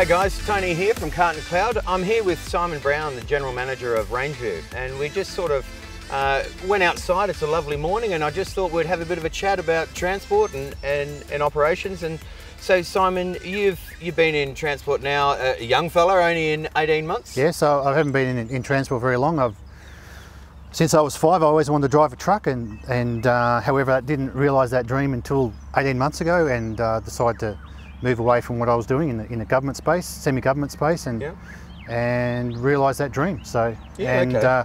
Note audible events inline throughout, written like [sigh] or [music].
Hey guys, Tony here from CartonCloud. I'm here with Simon Brown, the General Manager of Rangeview, and we just sort of uh, went outside. It's a lovely morning, and I just thought we'd have a bit of a chat about transport and, and, and operations. And so, Simon, you've you've been in transport now, a young fella, only in 18 months. Yeah, so I haven't been in, in transport very long. I've since I was five, I always wanted to drive a truck, and and uh, however, I didn't realise that dream until 18 months ago, and uh, decided to move away from what I was doing in the, in the government space, semi-government space, and Yeah. and realise that dream. So Yeah, and okay. uh,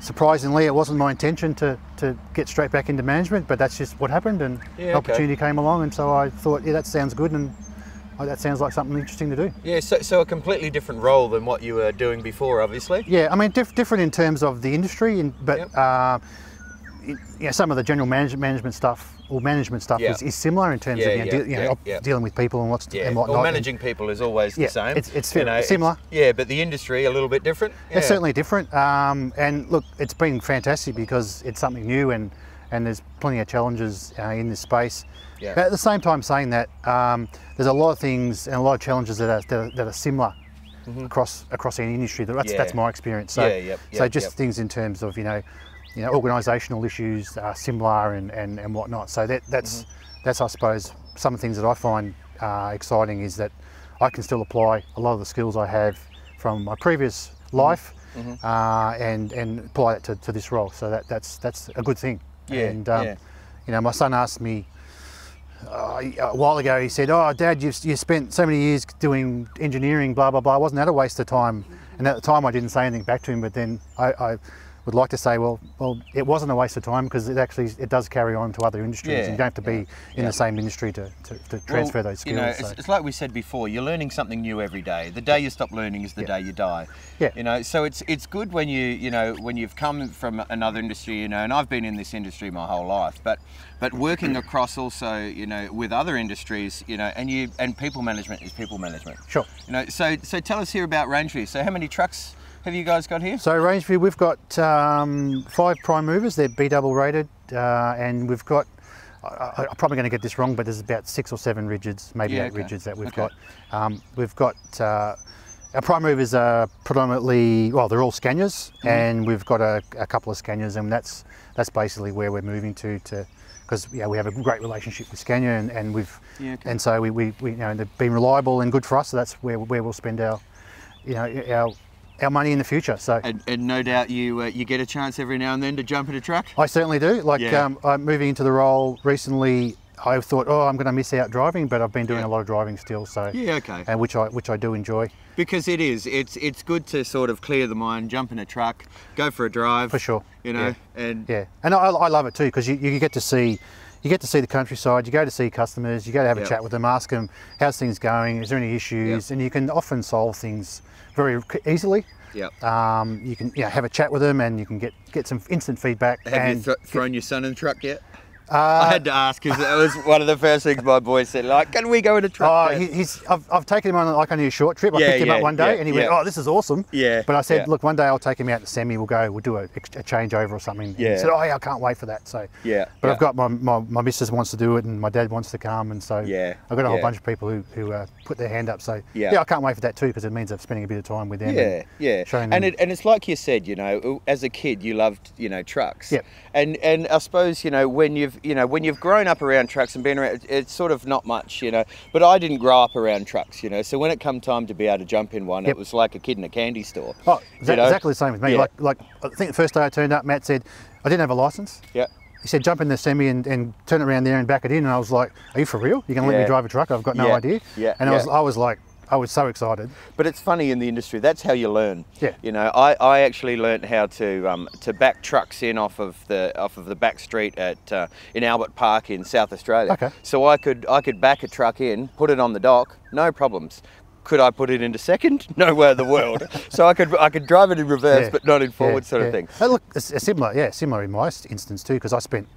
surprisingly, it wasn't my intention to to get straight back into management, but that's just what happened, and Yeah, okay. opportunity came along, and so I thought, yeah, that sounds good, and oh, that sounds like something interesting to do. Yeah, so, so a completely different role than what you were doing before, obviously. Yeah, I mean, diff- different in terms of the industry, and, but Yep. uh, it- you know, some of the general manage- management stuff management stuff Yeah. is, is similar in terms Yeah, of you know, de- you know, yeah, op- yeah. dealing with people and what's and whatnot. well, managing people is always the same. it's- it's you fair- similar. yeah, but the industry a little bit different. It's certainly different. Um, and look, it's been fantastic because it's something new and, and there's plenty of challenges uh, in this space. Yeah. But at the same time, saying that, um, there's a lot of things and a lot of challenges that are, that are, that are similar across across any industry. That's, Mm-hmm. Yeah. that's my experience. So, Yeah, yep, so just yep. things in terms of, you know, you know, organisational issues are similar and, and, and whatnot. So that, that's, Mm-hmm. that's, I suppose, some of the things that I find uh, exciting is that I can still apply a lot of the skills I have from my previous Mm-hmm. life uh, and, and apply it to, to this role. So that, that's, that's a good thing. Yeah, and, um, yeah. you know, my son asked me uh, a while ago, he said, "Oh, Dad, you've you spent so many years doing engineering, blah blah blah. Wasn't that a waste of time?" And at the time, I didn't say anything back to him. But then I, I would like to say, well, well, it wasn't a waste of time because it actually it does carry on to other industries. Yeah, and you don't have to be in yeah. the same industry to, to, to transfer Well, those skills. You know, so. it's, it's like we said before. You're learning something new every day. The day you stop learning is the day you die. Yeah. You know, so it's it's good when you you know when you've come from another industry. You know, and I've been in this industry my whole life, but but working across also you know with other industries. You know, and you and people management is people management. Sure. You know, so so tell us here about Rangeview. So how many trucks have you guys got here? So Rangeview, we've got um, five prime movers. They're B double rated, uh, and we've got. I, I'm probably going to get this wrong, but there's about six or seven rigids, maybe Yeah, eight okay. rigids that we've Okay. got. Um, we've got uh, our prime movers are predominantly well, they're all Scanias, Mm-hmm. and we've got a, a couple of Scanias, and that's that's basically where we're moving to to. Because yeah, we have a great relationship with Scania, and, and we've Yeah, okay. and so we, we, we you know they've been reliable and good for us. So that's where, where we'll spend our you know our our money in the future. So And, and no doubt you uh, you get a chance every now and then to jump in a truck. I certainly do. Like Yeah. um, I'm moving into the role recently. I thought, oh, I'm going to miss out driving, but I've been doing Yeah. a lot of driving still. So Yeah, okay. and which I which I do enjoy Because it is. It's it's good to sort of clear the mind, jump in a truck, go for a drive. for sure. You know, and Yeah, and I, I love it too because you, you get to see. You get to see the countryside. You go to see customers. You go to have Yeah. a chat with them, ask them how's things going. Is there any issues? And you can often solve things very easily. yeah. Um, you can you know, have a chat with them, and you can get get some instant feedback. Have and you th- thrown your son in the truck yet? Uh, I had to ask because that was one of the first things my boy said. Like, can we go in a truck? Oh, he, he's. I've, I've taken him on like only a short trip. I Yeah, picked him yeah, up one day, yeah, and he went, "Oh, this is awesome." Yeah, But I said, yeah. "Look, one day I'll take him out to semi. We'll go. We'll do a, a changeover or something." And Yeah. He said, "Oh, yeah, I can't wait for that." So. Yeah, But yeah. I've got my, my my missus wants to do it, and my dad wants to come, and so Yeah, I've got a whole yeah. bunch of people who who uh, put their hand up. So Yeah. I can't wait for that too because it means I'm spending a bit of time with them. Yeah, and yeah, Showing and them. it, and it's like you said, you know, as a kid you loved, you know, trucks. Yep. And and I suppose you know when you've you know when you've grown up around trucks and been around, it's sort of not much, you know. But I didn't grow up around trucks, you know. So when it come time to be able to jump in one, Yep. it was like a kid in a candy store. Oh, exa- you know? exactly the same with me. Yeah. Like like I think the first day I turned up, Matt said I didn't have a license. Yeah. He said, jump in the semi and, and turn it around there and back it in. And I was like, are you for real? You're going to let me drive a truck? I've got no Yeah. idea. Yeah. And I was, I was like, I was so excited. But it's funny in the industry. That's how you learn. Yeah. You know, I, I actually learnt how to um, to back trucks in off of the off of the back street at uh, in Albert Park in South Australia. Okay. So I could I could back a truck in, put it on the dock, no problems. Could I put it into second? [laughs] No way in the world. [laughs] so I could I could drive it in reverse, Yeah. but not in forward, Yeah, sort of thing. Uh, look, it's, similar, yeah, similar in my instance too, because I spent,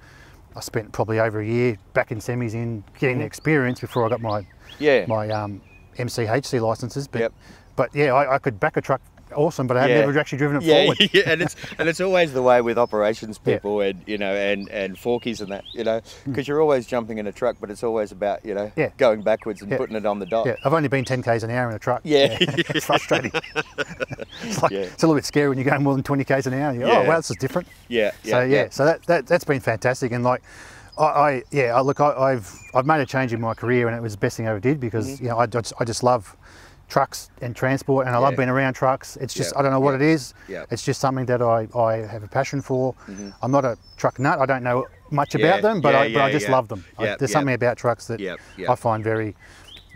I spent probably over a year back in semis in getting the experience before I got my, Mm-hmm. Yeah. my um, MCHC licenses. But, Yep. but yeah, I, I could back a truck awesome, but I've Yeah. never actually driven it [laughs] Yeah, forward. yeah, and it's and it's always the way with operations Yeah. people and you know and and forkies and that you know because you're always jumping in a truck, but it's always about you know Hmm. Yeah. going backwards and Yeah. putting it on the dot. Yeah, I've only been 10 k's an hour in a truck. Yeah. it's frustrating. [laughs] it's like Yeah. it's a little bit scary when you're going more than 20 k's an hour. Go, Yeah. Oh, wow, this is different. yeah, so yeah, so that, that that's been fantastic, and like, I, I yeah, I, look, I, I've I've made a change in my career, and it was the best thing I ever did because Mm-hmm. you know I just, I just love trucks and transport, and I love being around trucks. It's just Yeah, I don't know what yeah, it is. yeah. Mm-hmm. It's just something that I, I have a passion for. I'm not a truck nut. I don't know much Yeah, about them, but yeah, I but I just yeah. love them. I- there's yeah. something about trucks that Yeah, yeah. I find very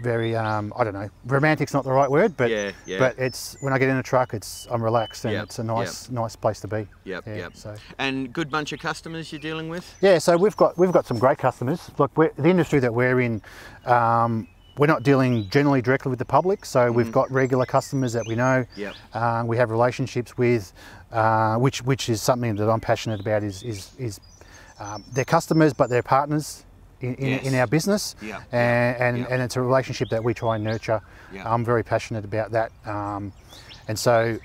very um, I don't know romantic's not the right word but Yeah, yeah. but it's when I get in a truck it's I'm relaxed and Yep, it's a nice nice place to be Yep, yeah, yep. so And good bunch of customers you're dealing with? yeah, so we've got we've got some great customers. Look, we're, the industry that we're in, um, we're not dealing generally directly with the public. So we've got regular customers that we know. Yep. Uh, we have relationships with, uh, which which is something that I'm passionate about. Is is is um, they're customers, but they're partners. In, in, in our business, Yeah, and and, yeah. and it's a relationship that we try and nurture. Yeah. I'm very passionate about that, um, and so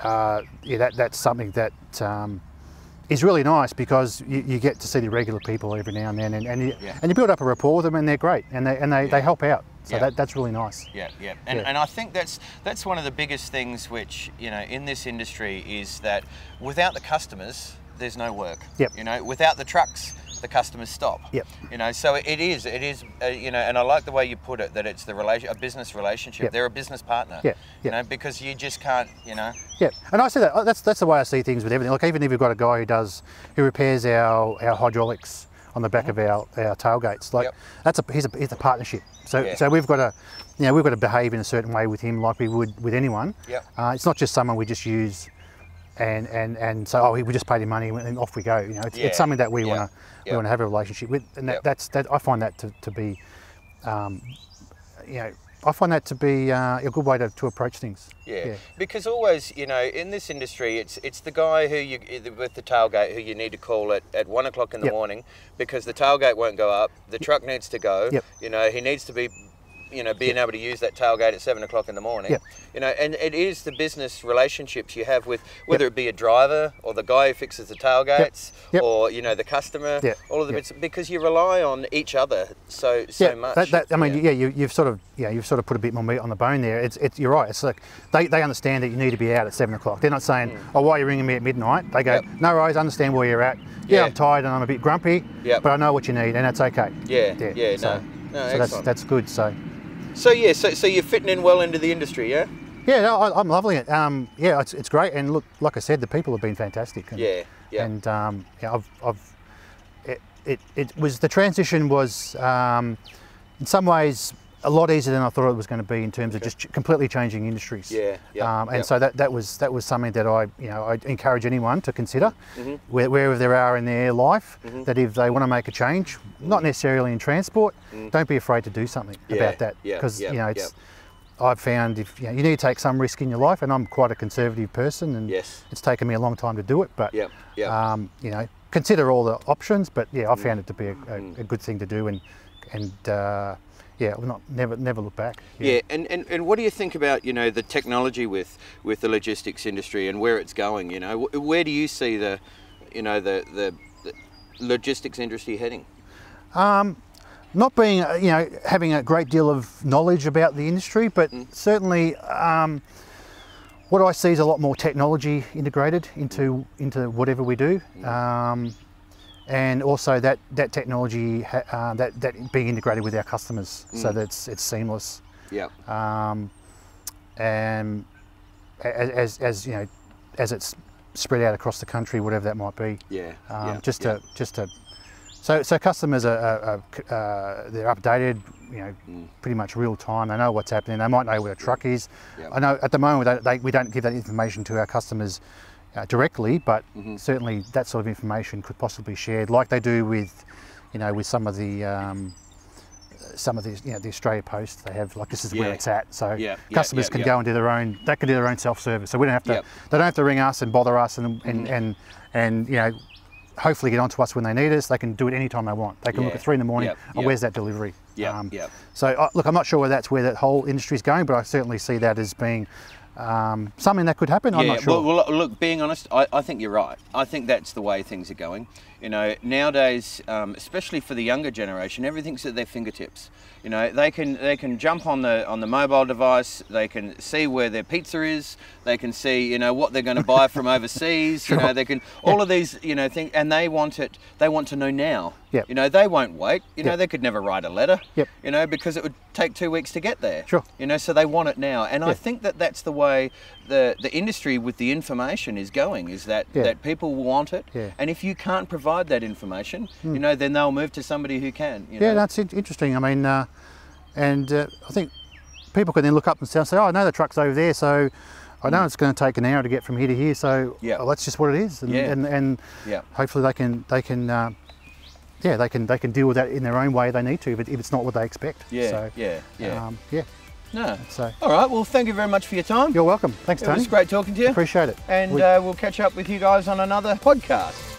uh, yeah, that that's something that um, is really nice because you, you get to see the regular people every now and then, and, and, you, Yeah. and you build up a rapport with them, and they're great, and they and they, they help out. So Yeah. that, that's really nice. Yeah, yeah. And, Yeah. and I think that's that's one of the biggest things which, you know, in this industry is that without the customers, there's no work. Yep. You know, without the trucks, the customers stop. Yep. You know, so it is, it is, uh, you know, and I like the way you put it that it's the relation, a business relationship. Yep. They're a business partner. Yeah, You know, because you just can't, you know. Yeah, and I see that. oh, That's that's the way I see things with everything. Like even if you've got a guy who does who repairs our our hydraulics on the back of our, our tailgates, like Yep. that's a he's a he's a partnership. So Yeah. so we've got to, you know, we've got to behave in a certain way with him, like we would with anyone. Yep. Uh, it's not just someone we just use. And, and, and so oh we just paid him money and off we go you know it's, Yeah, it's something that we yeah, want to yeah. we want to have a relationship with and that, that's that I find that to, to be um, you know I find that to be uh, a good way to, to approach things Yeah. because always, you know, in this industry, it's it's the guy who you with the tailgate who you need to call at, at one o'clock in the Yep. morning because the tailgate won't go up. The truck needs to go. Yep. You know, he needs to be, you know, being able to use that tailgate at seven o'clock in the morning. Yep. You know, and it is the business relationships you have with whether it be a driver or the guy who fixes the tailgates Yep. or you know the customer. Yep. All of the bits because you rely on each other so so yeah, much. That, that, I mean, yeah, you, you've sort of, yeah, you've sort of put a bit more meat on the bone there. It's, it's, you're right. It's like they, they understand that you need to be out at seven o'clock. They're not saying, oh, why are you ringing me at midnight? They go, Mm. Yep. no worries, I understand where you're at. Yeah, Yeah. I'm tired and I'm a bit grumpy, Yep. but I know what you need, and that's okay. Yeah, yeah, so, no, no, so that's that's good. So, So yeah, so so you're fitting in well into the industry, yeah? yeah, no, I, I'm loving it. Um, yeah, it's, it's great, and look, like I said, the people have been fantastic. And, Yeah, yeah. And um, yeah, I've, I've it, it, it was the transition was um, in some ways a lot easier than I thought it was going to be in terms of just ch- completely changing industries. Yeah, yeah, Um, and yeah. so that, that was that was something that I you know I encourage anyone to consider Mm-hmm. where, wherever they are in their life that if they want to make a change, not necessarily in transport, don't be afraid to do something Mm-hmm. Yeah, about that yeah, because yeah, you know it's. I've found if you, know, you need to take some risk in your life, and I'm quite a conservative person, and Yes. it's taken me a long time to do it. But Yep, yep. um, you know, consider all the options. But yeah, I found it to be a, a, a good thing to do, and and uh, yeah, I'll not never never look back. Yeah, and, and, and what do you think about you know the technology with with the logistics industry and where it's going? You know, where do you see the you know the the, the logistics industry heading? not being uh, you know having a great deal of knowledge about the industry, but Mm. certainly um, what I see is a lot more technology integrated into into whatever we do, Mm. um, and also that that technology ha- uh, that that being integrated with our customers, so Mm. that it's, it's seamless. Yeah, um, and as, as you know, as it's spread out across the country, whatever that might be, yeah, um, yeah, just yeah. to just to so so customers are, are, are uh, they're updated, you know, Mm. pretty much real time. They know what's happening. They might know where a truck is. Yeah. I know at the moment they, they, we don't give that information to our customers. Uh, directly, but Mm-hmm. certainly that sort of information could possibly be shared, like they do with, you know, with some of the um, some of the you know the Australia Post. They have like this is where it's at, so Yeah, yeah, customers yeah, can yeah. go and do their own. They can do their own self service, so we don't have to. They don't have to ring us and bother us and and and, and you know. Hopefully, get onto us when they need us. They can do it anytime they want. They can look at three in the morning. Oh, where's that delivery? Um, Yep, yep. So, uh, look, I'm not sure where that's where that whole industry is going, but I certainly see that as being um, something that could happen. I'm yeah, not sure. well, well, look, being honest, I, I think you're right. I think that's the way things are going. You know, nowadays, um, especially for the younger generation, everything's at their fingertips. You know, they can they can jump on the on the mobile device. They can see where their pizza is. They can see you know what they're going [laughs] to buy from overseas. You know, they can all of these you know things, and they want it. They want to know now. Yep. You know, they won't wait. You know, they could never write a letter. Yep. You know, because it would take two weeks to get there. Sure. You know, so they want it now, and I think that that's the way the the industry with the information is going. Is that that people want it, Yeah. And if you can't provide that information, you know, then they'll move to somebody who can. You yeah, know? that's in- interesting. I mean, uh, and uh, I think people can then look up and say, "Oh, I know the truck's over there, so I know it's going to take an hour to get from here to here. So Yeah. well, that's just what it is." And Yeah. and, and Yeah. hopefully they can they can uh, yeah they can they can deal with that in their own way. They need to, but if it's not what they expect. Yeah, So, yeah, yeah. Um, yeah. no. So All right. Well, thank you very much for your time. you're welcome. Thanks, it Tony. It was great talking to you. Appreciate it. And We- uh, we'll catch up with you guys on another podcast.